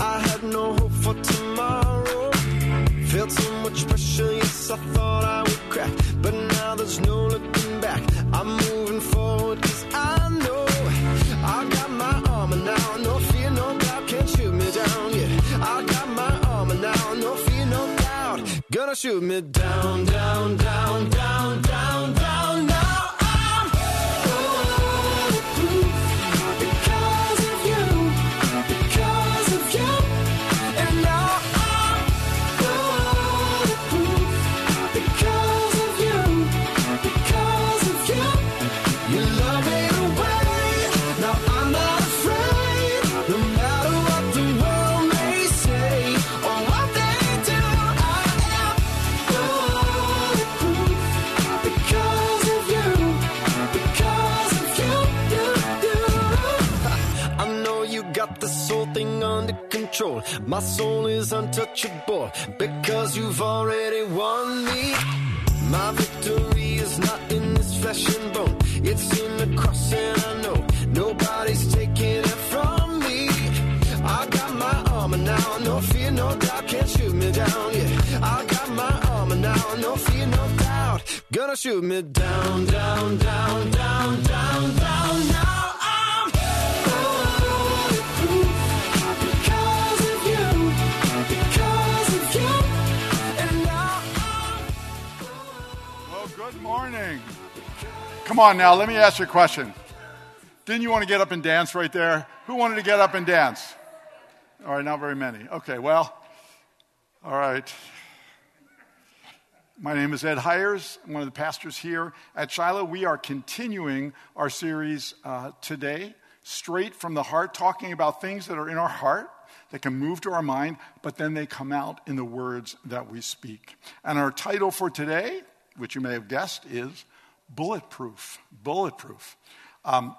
I had no hope for tomorrow. Felt so much pressure, yes, I thought I would crack. But now there's no looking back. I'm moving forward, cause I know I got my armor now. No fear, no doubt Can't shoot me down. Yeah, I got my armor now. No fear, no doubt. Gonna shoot me down, down, down, is untouchable because you've already won me. My victory is not in this flesh and bone. It's in the cross, and I know nobody's taking it from me. I got my armor now, no fear, no doubt, can't shoot me down. Yeah, I got my armor now, no fear, no doubt, gonna shoot me down, down, down, down, down, down. Now Come on now, let me ask you a question. Didn't you want to get up and dance right there? Who wanted to get up and dance? All right, not very many. Okay, well, all right. My name is Ed Hires. I'm one of the pastors here at Shiloh. We are continuing our series uh, today, straight from the heart, talking about things that are in our heart that can move to our mind, but then they come out in the words that we speak. And our title for today, which you may have guessed, is Bulletproof. Bulletproof. Um,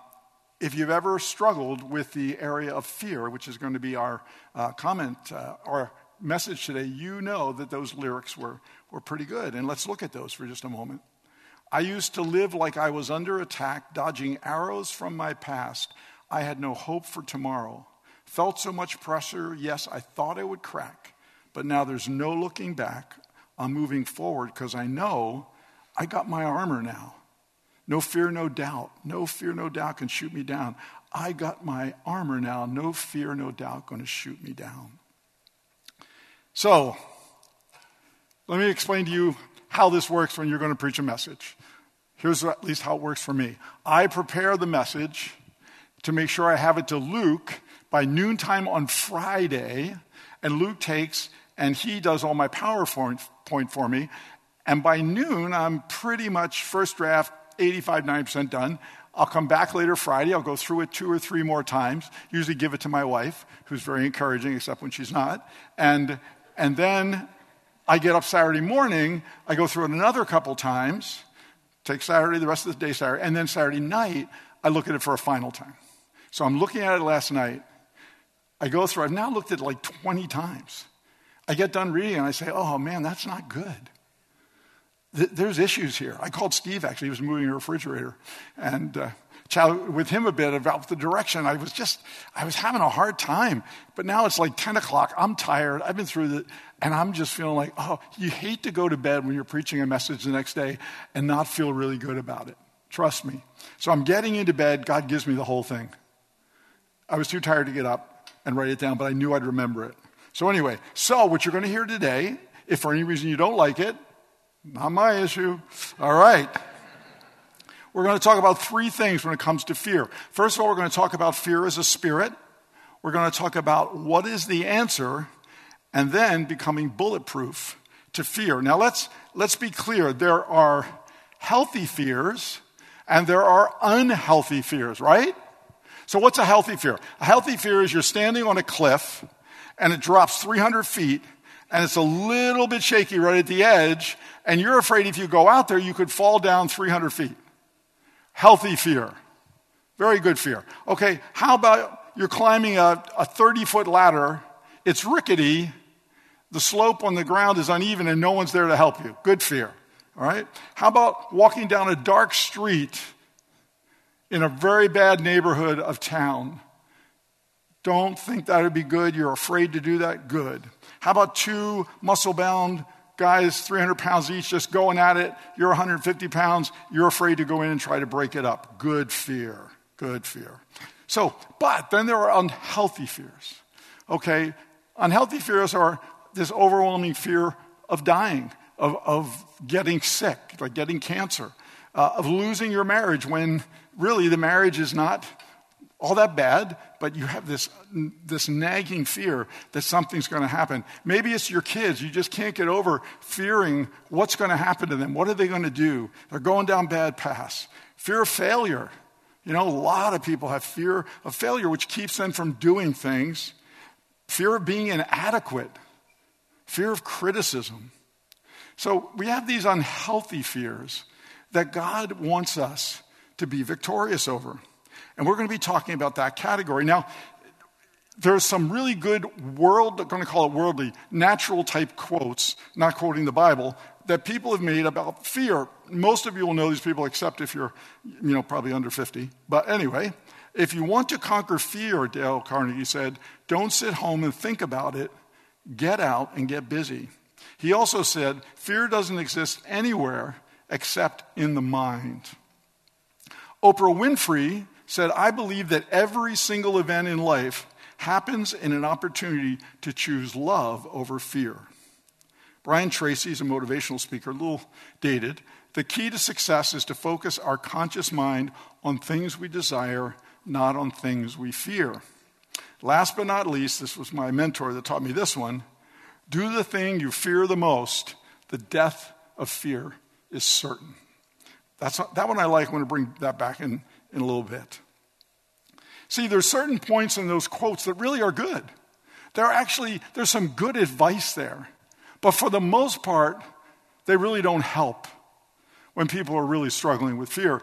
if you've ever struggled with the area of fear, which is going to be our uh, comment, uh, our message today, you know that those lyrics were, were pretty good. And let's look at those for just a moment. I used to live like I was under attack, dodging arrows from my past. I had no hope for tomorrow. Felt so much pressure, yes, I thought I would crack. But now there's no looking back. I'm moving forward because I know I got my armor now. No fear, no doubt. No fear, no doubt can shoot me down. I got my armor now. No fear, no doubt going to shoot me down. So, let me explain to you how this works when you're going to preach a message. Here's at least how it works for me I prepare the message to make sure I have it to Luke by noontime on Friday, and Luke takes and he does all my PowerPoint for me. And by noon, I'm pretty much first draft 85, 90% done. I'll come back later Friday. I'll go through it two or three more times. Usually give it to my wife, who's very encouraging, except when she's not. And, and then I get up Saturday morning. I go through it another couple times. Take Saturday, the rest of the day Saturday. And then Saturday night, I look at it for a final time. So I'm looking at it last night. I go through, I've now looked at it like 20 times. I get done reading and I say, oh man, that's not good there's issues here. I called Steve actually, he was moving a refrigerator, and uh, chatted with him a bit about the direction. I was just, I was having a hard time. But now it's like 10 o'clock. I'm tired. I've been through it, and I'm just feeling like, oh, you hate to go to bed when you're preaching a message the next day and not feel really good about it. Trust me. So I'm getting into bed. God gives me the whole thing. I was too tired to get up and write it down, but I knew I'd remember it. So, anyway, so what you're going to hear today, if for any reason you don't like it, not my issue. All right. We're going to talk about three things when it comes to fear. First of all, we're going to talk about fear as a spirit. We're going to talk about what is the answer, and then becoming bulletproof to fear. Now, let's, let's be clear there are healthy fears and there are unhealthy fears, right? So, what's a healthy fear? A healthy fear is you're standing on a cliff and it drops 300 feet and it's a little bit shaky right at the edge, and you're afraid if you go out there, you could fall down 300 feet. Healthy fear. Very good fear. Okay, how about you're climbing a, a 30 foot ladder, it's rickety, the slope on the ground is uneven, and no one's there to help you. Good fear. All right? How about walking down a dark street in a very bad neighborhood of town? Don't think that would be good. You're afraid to do that. Good. How about two muscle bound guys, 300 pounds each, just going at it? You're 150 pounds. You're afraid to go in and try to break it up. Good fear. Good fear. So, but then there are unhealthy fears. Okay? Unhealthy fears are this overwhelming fear of dying, of, of getting sick, like getting cancer, uh, of losing your marriage when really the marriage is not all that bad, but you have this, this nagging fear that something's going to happen. Maybe it's your kids. You just can't get over fearing what's going to happen to them. What are they going to do? They're going down bad paths. Fear of failure. You know, a lot of people have fear of failure, which keeps them from doing things. Fear of being inadequate. Fear of criticism. So we have these unhealthy fears that God wants us to be victorious over. And we're going to be talking about that category. Now, there's some really good world, I'm going to call it worldly, natural type quotes, not quoting the Bible, that people have made about fear. Most of you will know these people, except if you're, you know, probably under 50. But anyway, if you want to conquer fear, Dale Carnegie said, don't sit home and think about it. Get out and get busy. He also said, fear doesn't exist anywhere except in the mind. Oprah Winfrey said, I believe that every single event in life happens in an opportunity to choose love over fear. Brian Tracy is a motivational speaker, a little dated. The key to success is to focus our conscious mind on things we desire, not on things we fear. Last but not least, this was my mentor that taught me this one do the thing you fear the most, the death of fear is certain. That's, that one I like. I'm going to bring that back in, in a little bit. See, there's certain points in those quotes that really are good. There are actually, there's some good advice there. But for the most part, they really don't help when people are really struggling with fear.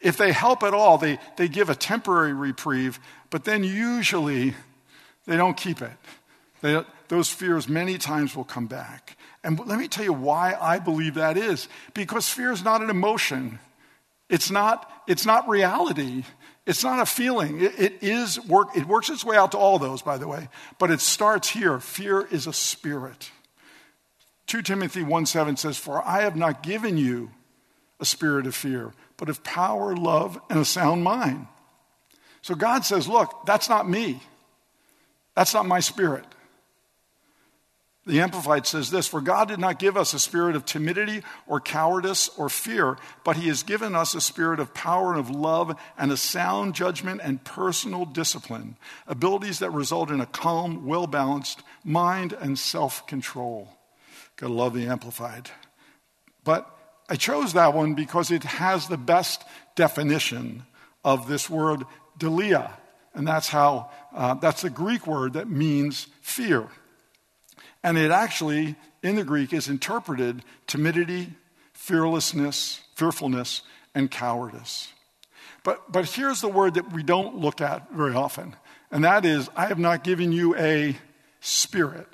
If they help at all, they, they give a temporary reprieve, but then usually they don't keep it. They, those fears many times will come back. And let me tell you why I believe that is. Because fear is not an emotion. It's not, it's not reality. It's not a feeling. It, it is work, it works its way out to all those, by the way. But it starts here. Fear is a spirit. 2 Timothy 1 7 says, For I have not given you a spirit of fear, but of power, love, and a sound mind. So God says, Look, that's not me. That's not my spirit. The Amplified says this For God did not give us a spirit of timidity or cowardice or fear, but He has given us a spirit of power and of love and a sound judgment and personal discipline, abilities that result in a calm, well balanced mind and self control. Gotta love the Amplified. But I chose that one because it has the best definition of this word, deilia. And that's how, uh, that's the Greek word that means fear. And it actually, in the Greek, is interpreted timidity, fearlessness, fearfulness, and cowardice. But, but here's the word that we don't look at very often, and that is, I have not given you a spirit.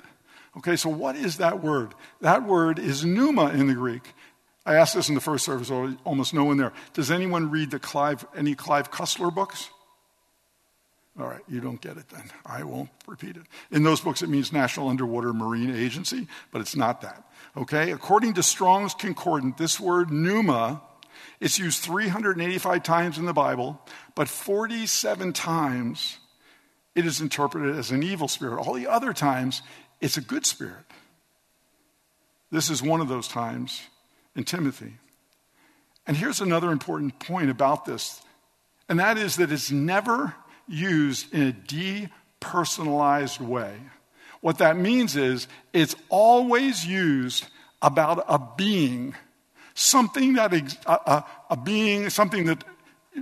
Okay, so what is that word? That word is pneuma in the Greek. I asked this in the first service, almost no one there. Does anyone read the Clive, any Clive Cussler books? All right, you don't get it then. I won't repeat it. In those books, it means National Underwater Marine Agency, but it's not that. Okay? According to Strong's Concordance, this word pneuma is used 385 times in the Bible, but 47 times it is interpreted as an evil spirit. All the other times, it's a good spirit. This is one of those times in Timothy. And here's another important point about this, and that is that it's never used in a depersonalized way. What that means is it's always used about a being, something that, a, a, a being, something that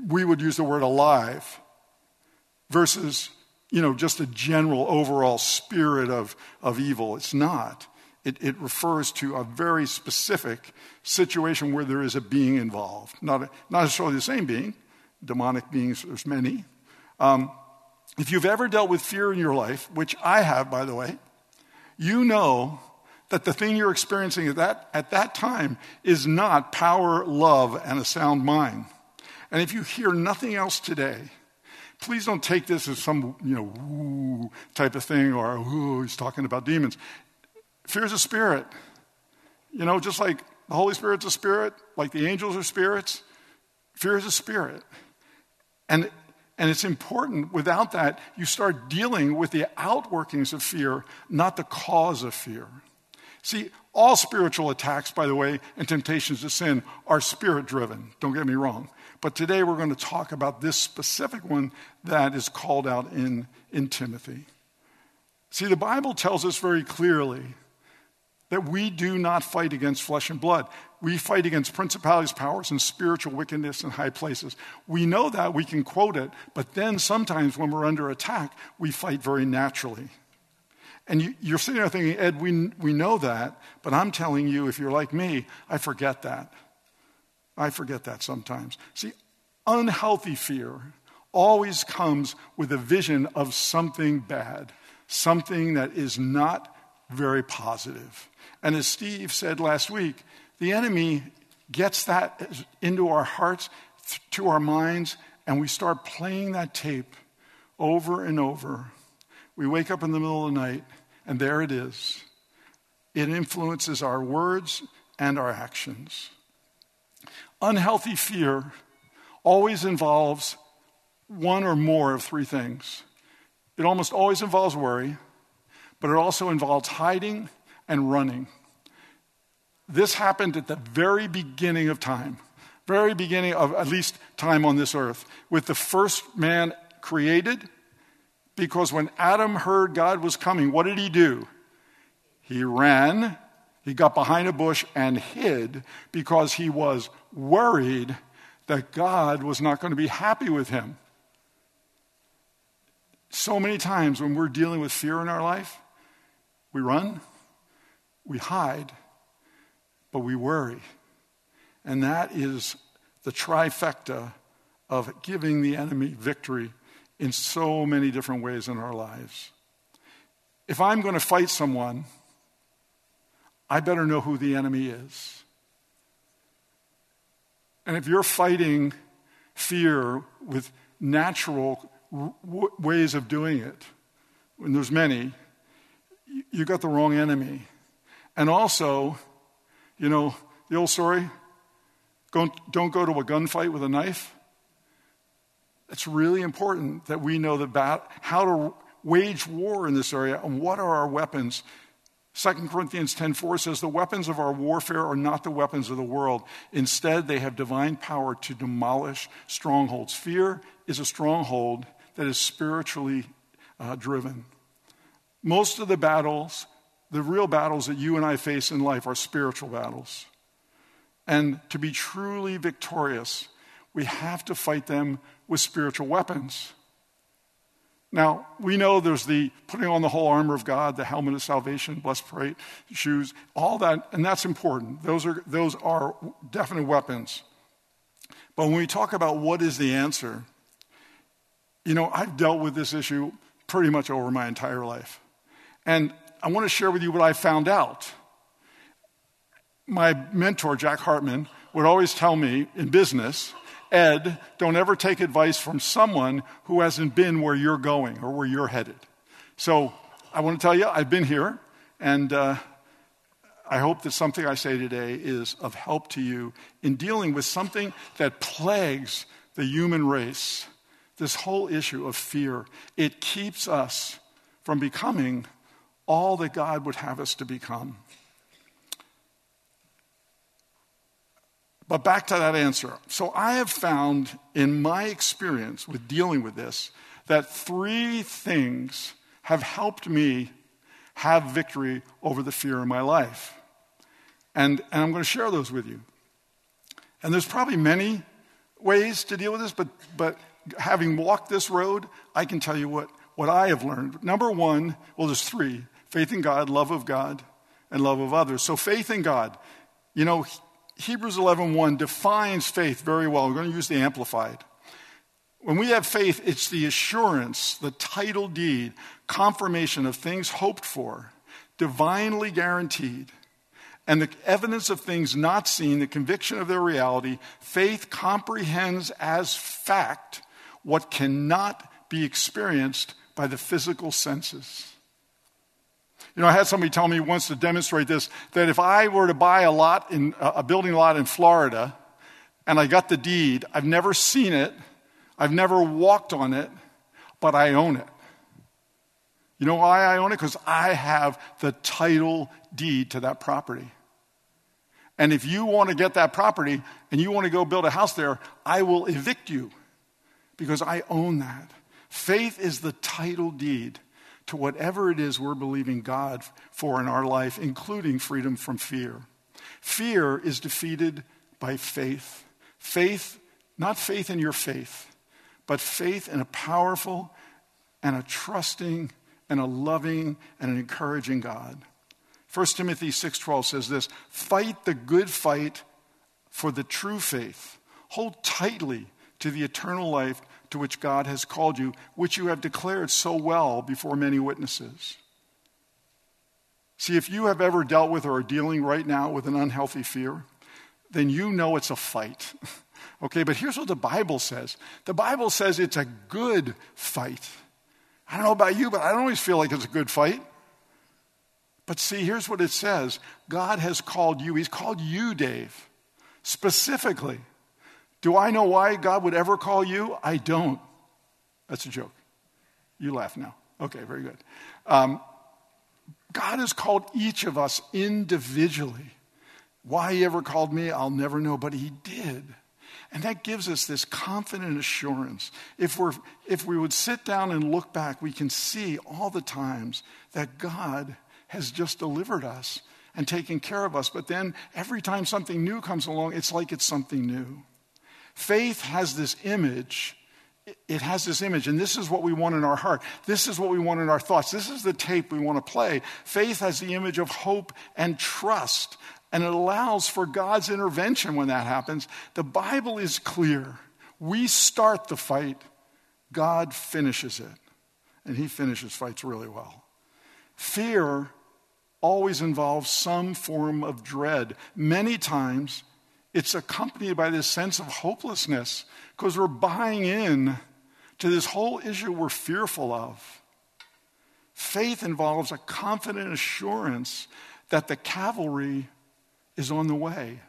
we would use the word alive, versus, you know, just a general overall spirit of, of evil. It's not. It, it, refers to a very specific situation where there is a being involved. Not, a, not necessarily the same being, demonic beings, there's many, um, if you've ever dealt with fear in your life, which I have, by the way, you know that the thing you're experiencing at that, at that time is not power, love, and a sound mind. And if you hear nothing else today, Please don't take this as some, you know, woo type of thing or, ooh, he's talking about demons. Fear is a spirit. You know, just like the Holy Spirit's a spirit, like the angels are spirits, fear is a spirit. And, and it's important, without that, you start dealing with the outworkings of fear, not the cause of fear. See, all spiritual attacks, by the way, and temptations to sin are spirit driven. Don't get me wrong. But today we're going to talk about this specific one that is called out in, in Timothy. See, the Bible tells us very clearly that we do not fight against flesh and blood. We fight against principalities, powers, and spiritual wickedness in high places. We know that, we can quote it, but then sometimes when we're under attack, we fight very naturally. And you, are sitting there thinking, Ed, we, we know that, but I'm telling you, if you're like me, I forget that. I forget that sometimes. See, unhealthy fear always comes with a vision of something bad, something that is not very positive. And as Steve said last week, the enemy gets that into our hearts, to our minds, and we start playing that tape over and over. We wake up in the middle of the night, and there it is. It influences our words and our actions. Unhealthy fear always involves one or more of three things. It almost always involves worry, but it also involves hiding and running. This happened at the very beginning of time, very beginning of at least time on this earth, with the first man created. Because when Adam heard God was coming, what did he do? He ran, he got behind a bush and hid because he was worried that God was not going to be happy with him. So many times when we're dealing with fear in our life, we run, we hide, but we worry. And that is the trifecta of giving the enemy victory in so many different ways in our lives. If I'm going to fight someone, I better know who the enemy is. And if you're fighting fear with natural w- ways of doing it, and there's many, you got the wrong enemy. And also, you know, the old story don't, don't go to a gunfight with a knife. It's really important that we know the how to wage war in this area and what are our weapons 2 Corinthians 10:4 says the weapons of our warfare are not the weapons of the world. Instead, they have divine power to demolish strongholds. Fear is a stronghold that is spiritually uh, driven. Most of the battles, the real battles that you and I face in life are spiritual battles. And to be truly victorious, we have to fight them with spiritual weapons. Now, we know there's the putting on the whole armor of God, the helmet of salvation, breastplate, shoes, all that, and that's important. Those are, those are definite weapons. But when we talk about what is the answer, you know, I've dealt with this issue pretty much over my entire life. And I want to share with you what I found out. My mentor, Jack Hartman, would always tell me in business Ed, don't ever take advice from someone who hasn't been where you're going or where you're headed. So I want to tell you, I've been here, and uh, I hope that something I say today is of help to you in dealing with something that plagues the human race this whole issue of fear. It keeps us from becoming all that God would have us to become. But back to that answer. So I have found in my experience with dealing with this that three things have helped me have victory over the fear in my life. And, and I'm going to share those with you. And there's probably many ways to deal with this, but, but having walked this road, I can tell you what, what I have learned. Number one, well, there's three faith in God, love of God, and love of others. So, faith in God. You know, Hebrews 11:1 defines faith very well. We're going to use the amplified. When we have faith, it's the assurance, the title deed, confirmation of things hoped for, divinely guaranteed, and the evidence of things not seen, the conviction of their reality. Faith comprehends as fact what cannot be experienced by the physical senses. You know, I had somebody tell me once to demonstrate this that if I were to buy a lot in a building lot in Florida and I got the deed, I've never seen it, I've never walked on it, but I own it. You know why I own it? Because I have the title deed to that property. And if you want to get that property and you want to go build a house there, I will evict you because I own that. Faith is the title deed to whatever it is we're believing God for in our life, including freedom from fear. Fear is defeated by faith. Faith, not faith in your faith, but faith in a powerful and a trusting and a loving and an encouraging God. 1 Timothy 6:12 says this, "Fight the good fight for the true faith. Hold tightly to the eternal life to which God has called you, which you have declared so well before many witnesses." See, if you have ever dealt with or are dealing right now with an unhealthy fear, then you know it's a fight. okay, but here's what the Bible says the Bible says it's a good fight. I don't know about you, but I don't always feel like it's a good fight. But see, here's what it says God has called you. He's called you, Dave, specifically. Do I know why God would ever call you? I don't. That's a joke. You laugh now. Okay, very good. Um, God has called each of us individually. Why he ever called me, I'll never know, but he did. And that gives us this confident assurance. If, we're, if we would sit down and look back, we can see all the times that God has just delivered us and taken care of us. But then every time something new comes along, it's like it's something new. Faith has this image. It has this image, and this is what we want in our heart. This is what we want in our thoughts. This is the tape we want to play. Faith has the image of hope and trust, and it allows for God's intervention when that happens. The Bible is clear. We start the fight, God finishes it. And He finishes fights really well. Fear always involves some form of dread. Many times, it's accompanied by this sense of hopelessness because we're buying in to this whole issue we're fearful of. Faith involves a confident assurance that the cavalry is on the way.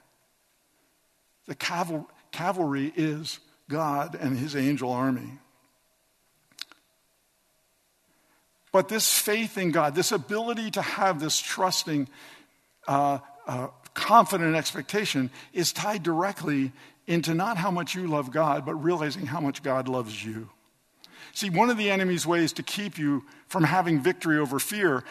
The caval- cavalry is God and his angel army. But this faith in God, this ability to have this trusting, uh, uh, confident expectation, is tied directly into not how much you love God, but realizing how much God loves you. See, one of the enemy's ways to keep you from having victory over fear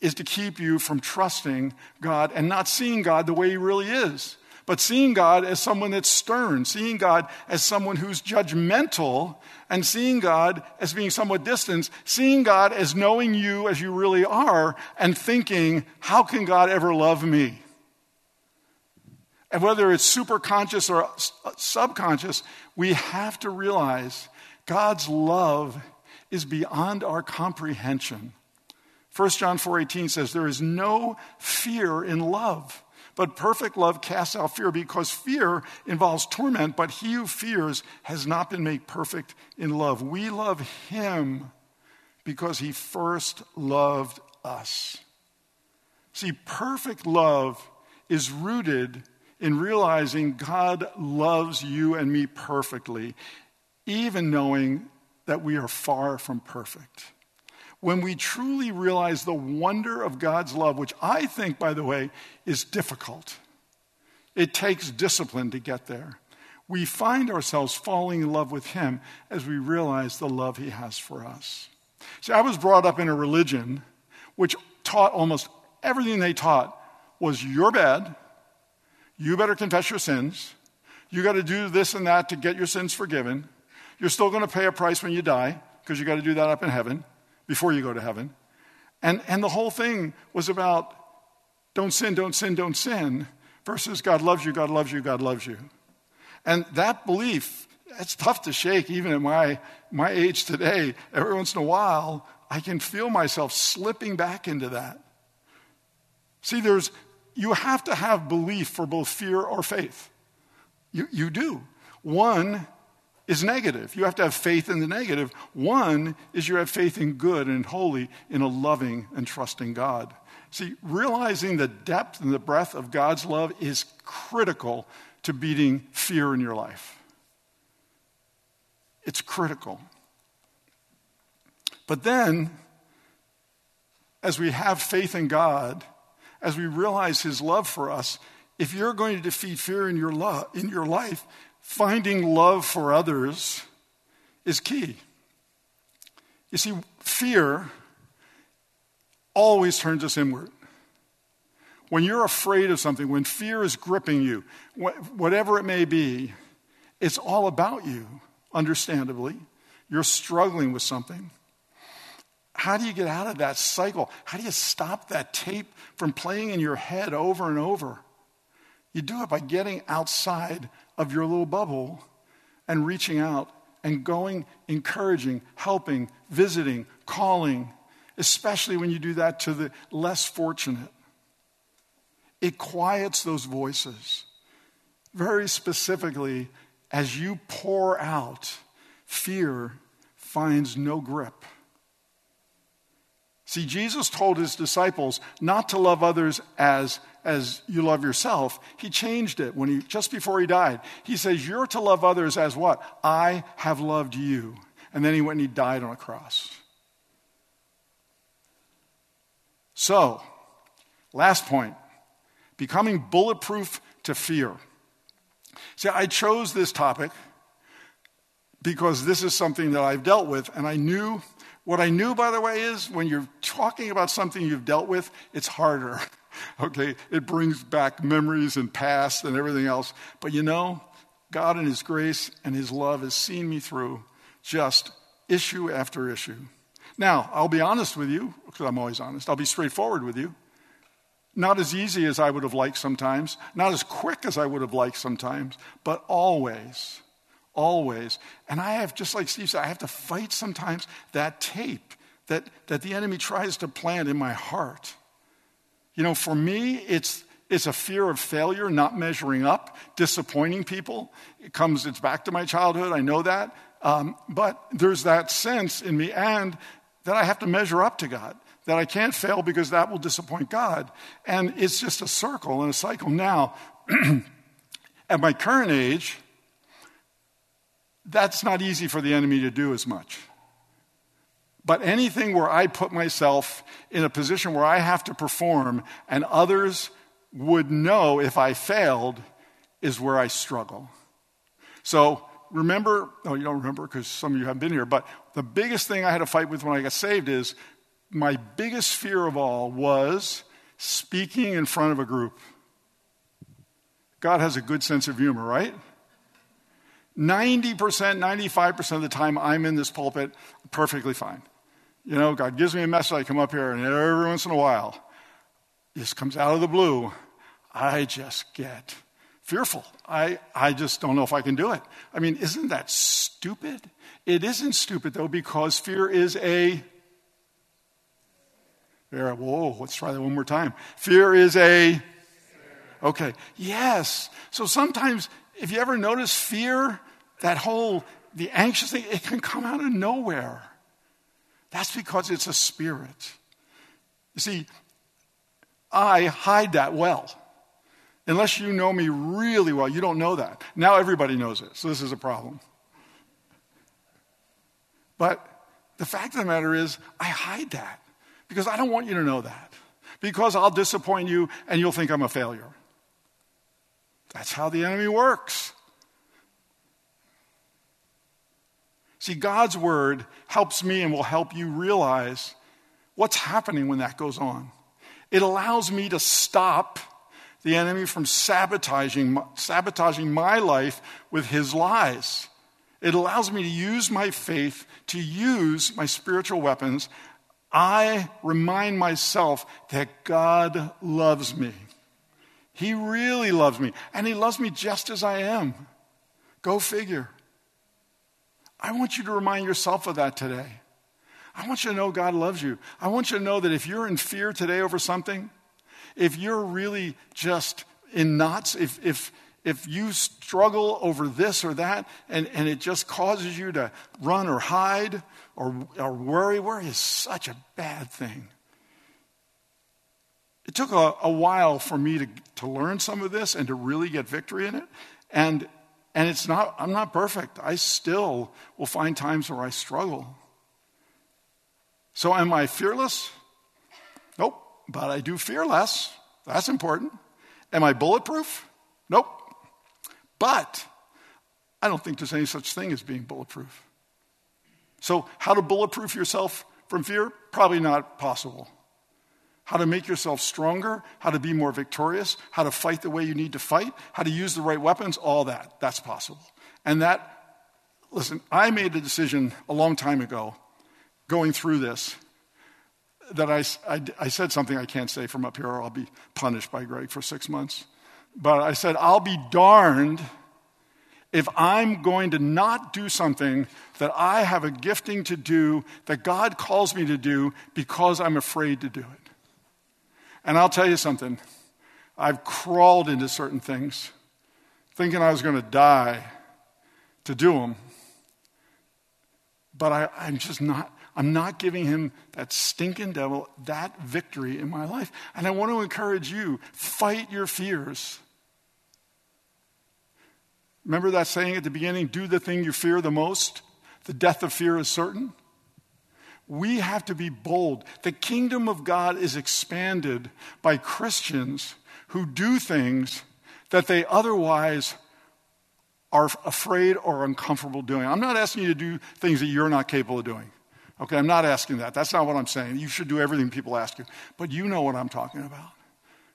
is to keep you from trusting God and not seeing God the way He really is, but seeing God as someone that's stern, seeing God as someone who's judgmental, and seeing God as being somewhat distant, seeing God as knowing you as you really are, and thinking, how can God ever love me? And whether it's super conscious or uh, subconscious, we have to realize God's love is beyond our comprehension. 1 John 4:18 says there is no fear in love, but perfect love casts out fear because fear involves torment, but he who fears has not been made perfect in love. We love him because he first loved us. See, perfect love is rooted in realizing God loves you and me perfectly, even knowing that we are far from perfect when we truly realize the wonder of God's love, which I think, by the way, is difficult, it takes discipline to get there. We find ourselves falling in love with Him as we realize the love He has for us. See, I was brought up in a religion which taught almost everything they taught was you're bad, you better confess your sins, you got to do this and that to get your sins forgiven, you're still going to pay a price when you die because you got to do that up in heaven before you go to heaven. And, and the whole thing was about don't sin, don't sin, don't sin, versus God loves you, God loves you, God loves you. And that belief, it's tough to shake even at my, my age today. Every once in a while, I can feel myself slipping back into that. See, there's, you have to have belief for both fear or faith. You, you do. One is negative. You have to have faith in the negative. One is you have faith in good and holy, in a loving and trusting God. See, realizing the depth and the breadth of God's love is critical to beating fear in your life. It's critical. But then, as we have faith in God, as we realize His love for us, if you're going to defeat fear in your, in your life, finding love for others is key. You see, fear always turns us inward. When you're afraid of something, when fear is gripping you, whatever it may be, it's all about you, understandably. You're struggling with something. How do you get out of that cycle? How do you stop that tape from playing in your head over and over? You do it by getting outside of your little bubble and reaching out and going, encouraging, helping, visiting, calling, especially when you do that to the less fortunate. It quiets those voices. Very specifically, as you pour out, fear finds no grip. See, Jesus told his disciples not to love others as as you love yourself. He changed it when he, just before he died. He says, You're to love others as what? I have loved you. And then he went and he died on a cross. So, last point becoming bulletproof to fear. See, I chose this topic because this is something that I've dealt with, and I knew what I knew, by the way, is when you're talking about something you've dealt with, it's harder. okay? It brings back memories and past and everything else. But you know, God in His grace and His love has seen me through just issue after issue. Now, I'll be honest with you, because I'm always honest. I'll be straightforward with you. Not as easy as I would have liked sometimes, not as quick as I would have liked sometimes, but always, always. And I have, just like Steve said, I have to fight sometimes that tape that, that the enemy tries to plant in my heart. You know, for me, it's, it's a fear of failure, not measuring up, disappointing people. It comes, it's back to my childhood, I know that. Um, but there's that sense in me, and that I have to measure up to God, that I can't fail because that will disappoint God. And it's just a circle and a cycle. Now, at my current age, that's not easy for the enemy to do as much. But anything where I put myself in a position where I have to perform and others would know if I failed is where I struggle. So remember, oh, you don't remember because some of you haven't been here, but the biggest thing I had to fight with when I got saved is my biggest fear of all was speaking in front of a group. God has a good sense of humor, right? 90%, 95% of the time I'm in this pulpit perfectly fine. You know, God gives me a message, I come up here, and every once in a while, this comes out of the blue. I just get fearful. I, I just don't know if I can do it. I mean, isn't that stupid? It isn't stupid, though, because fear is a. Fear, whoa, let's try that one more time. Fear is a. Okay, yes. So sometimes, if you ever notice fear, that whole, the anxious thing, it can come out of nowhere. That's because it's a spirit. You see, I hide that well. Unless you know me really well, you don't know that. Now everybody knows it, so this is a problem. But the fact of the matter is, I hide that because I don't want you to know that. Because I'll disappoint you and you'll think I'm a failure. That's how the enemy works. See, God's word helps me and will help you realize what's happening when that goes on. It allows me to stop the enemy from sabotaging, sabotaging my life with his lies. It allows me to use my faith, to use my spiritual weapons. I remind myself that God loves me. He really loves me, and He loves me just as I am. Go figure. I want you to remind yourself of that today. I want you to know God loves you. I want you to know that if you're in fear today over something, if you're really just in knots, if, if, if you struggle over this or that and, and it just causes you to run or hide or, or worry, worry is such a bad thing. It took a, a while for me to, to learn some of this and to really get victory in it. And, and it's not, I'm not perfect. I still will find times where I struggle. So am I fearless? Nope, but I do fear less. That's important. Am I bulletproof? Nope. But I don't think there's any such thing as being bulletproof. So, how to bulletproof yourself from fear? Probably not possible how to make yourself stronger, how to be more victorious, how to fight the way you need to fight, how to use the right weapons, all that. That's possible. And that, listen, I made a decision a long time ago going through this that I, I, I said something I can't say from up here or I'll be punished by Greg for six months. But I said, I'll be darned if I'm going to not do something that I have a gifting to do, that God calls me to do, because I'm afraid to do it. And I'll tell you something I've crawled into certain things thinking I was going to die to do them. But I, I'm just not, I'm not giving him that stinking devil that victory in my life. And I want to encourage you fight your fears. Remember that saying at the beginning do the thing you fear the most? The death of fear is certain. We have to be bold. The kingdom of God is expanded by Christians who do things that they otherwise are afraid or uncomfortable doing. I'm not asking you to do things that you're not capable of doing. Okay, I'm not asking that. That's not what I'm saying. You should do everything people ask you. But you know what I'm talking about.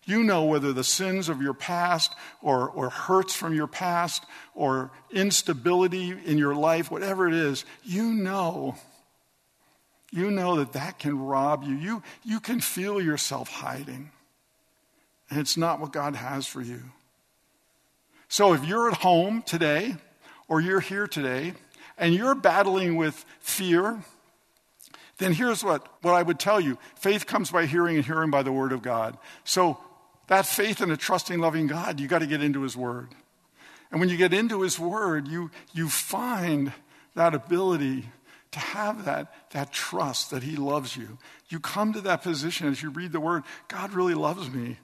You know whether the sins of your past or, or hurts from your past or instability in your life, whatever it is, you know you know that that can rob you. You, you can feel yourself hiding. And it's not what God has for you. So if you're at home today, or you're here today, and you're battling with fear, then here's what, what I would tell you faith comes by hearing, and hearing by the Word of God. So that faith in a trusting, loving God, you got to get into His Word. And when you get into His Word, you, you find that ability to have that, that trust that He loves you. You come to that position as you read the Word, God really loves me.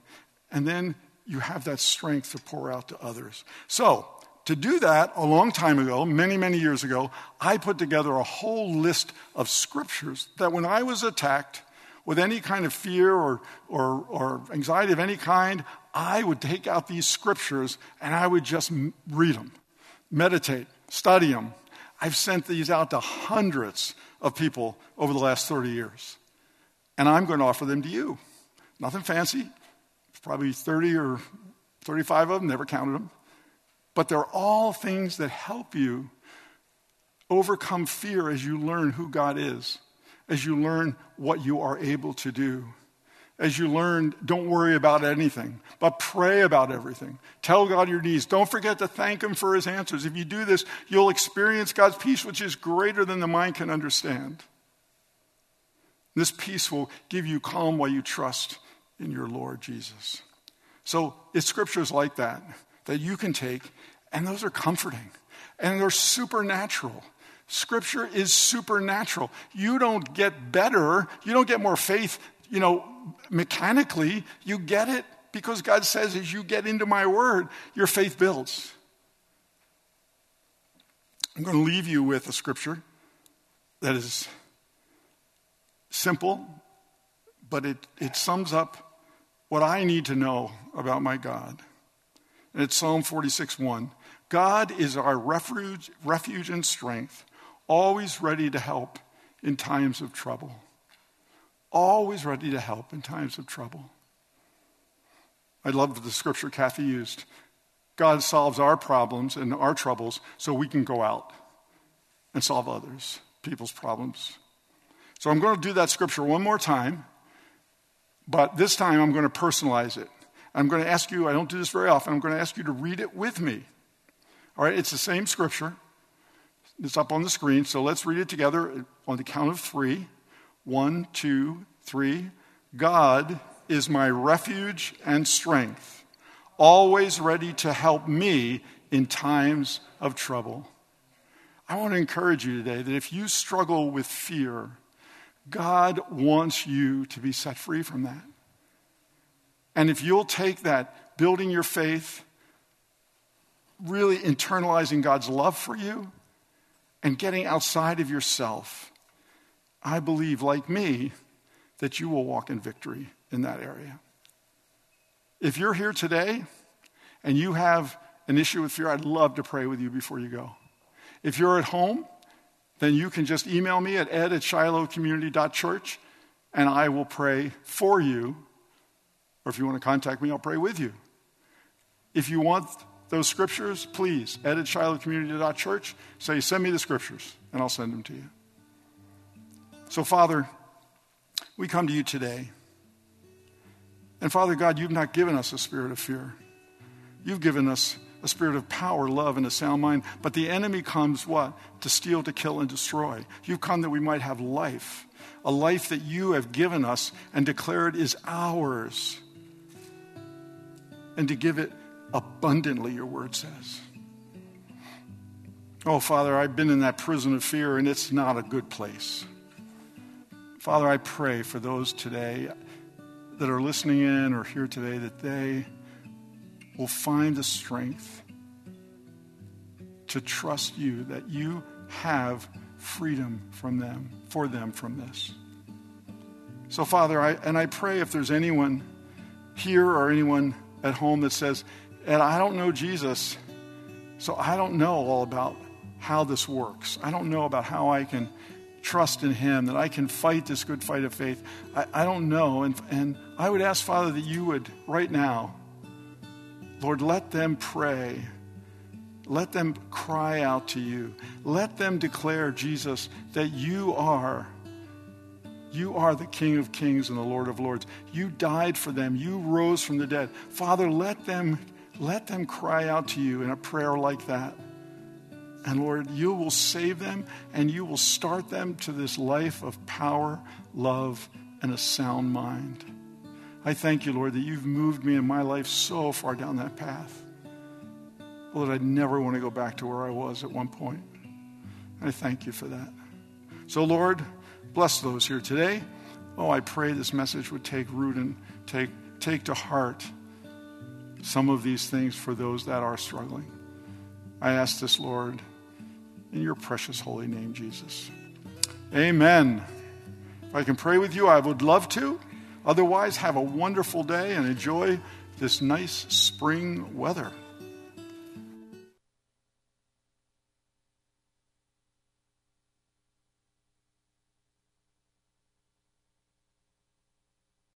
And then you have that strength to pour out to others. So, to do that, a long time ago, many, many years ago, I put together a whole list of scriptures that when I was attacked with any kind of fear or, or, or anxiety of any kind, I would take out these scriptures and I would just read them, meditate, study them, I've sent these out to hundreds of people over the last 30 years. And I'm going to offer them to you. Nothing fancy. Probably 30 or 35 of them, never counted them. But they're all things that help you overcome fear as you learn who God is, as you learn what you are able to do as you learn, don't worry about anything, but pray about everything. Tell God your needs. Don't forget to thank Him for His answers. If you do this, you'll experience God's peace, which is greater than the mind can understand. This peace will give you calm while you trust in your Lord Jesus. So it's scriptures like that that you can take, and those are comforting, and they're supernatural. Scripture is supernatural. You don't get better, you don't get more faith you know, mechanically, you get it because God says, as you get into my word, your faith builds. I'm going to leave you with a scripture that is simple, but it, it sums up what I need to know about my God. And it's Psalm 46 1. God is our refuge, refuge and strength, always ready to help in times of trouble always ready to help in times of trouble. I love the scripture Kathy used. God solves our problems and our troubles so we can go out and solve others, people's problems. So I'm going to do that scripture one more time, but this time I'm going to personalize it. I'm going to ask you, I don't do this very often, I'm going to ask you to read it with me. All right, it's the same scripture. It's up on the screen, so let's read it together on the count of three. One, two, three. God is my refuge and strength, always ready to help me in times of trouble. I want to encourage you today that if you struggle with fear, God wants you to be set free from that. And if you'll take that, building your faith, really internalizing God's love for you, and getting outside of yourself, I believe, like me, that you will walk in victory in that area. If you're here today and you have an issue with fear, I'd love to pray with you before you go. If you're at home, then you can just email me at ed at shilohcommunity.church and I will pray for you. Or if you want to contact me, I'll pray with you. If you want those scriptures, please, ed at shilohcommunity.church, say, send me the scriptures, and I'll send them to you. So, Father, we come to you today. And Father God, you've not given us a spirit of fear. You've given us a spirit of power, love, and a sound mind. But the enemy comes what? To steal, to kill, and destroy. You've come that we might have life, a life that you have given us and declared is ours. And to give it abundantly, your word says. Oh, Father, I've been in that prison of fear, and it's not a good place. Father, I pray for those today that are listening in or here today that they will find the strength to trust you, that you have freedom from them, for them from this. So, Father, I, and I pray if there's anyone here or anyone at home that says, and I don't know Jesus, so I don't know all about how this works. I don't know about how I can trust in Him, that I can fight this good fight of faith. I, I don't know. And, and I would ask, Father, that you would, right now, Lord, let them pray. Let them cry out to you. Let them declare, Jesus, that you are. You are the King of kings and the Lord of lords. You died for them. You rose from the dead. Father, let them let them cry out to you in a prayer like that. And Lord, you will save them and you will start them to this life of power, love, and a sound mind. I thank you, Lord, that you've moved me in my life so far down that path. Lord, I'd never want to go back to where I was at one point. I thank you for that. So, Lord, bless those here today. Oh, I pray this message would take root and take, take to heart some of these things for those that are struggling. I ask this, Lord, in your precious holy name, Jesus. Amen. If I can pray with you, I would love to. Otherwise, have a wonderful day and enjoy this nice spring weather.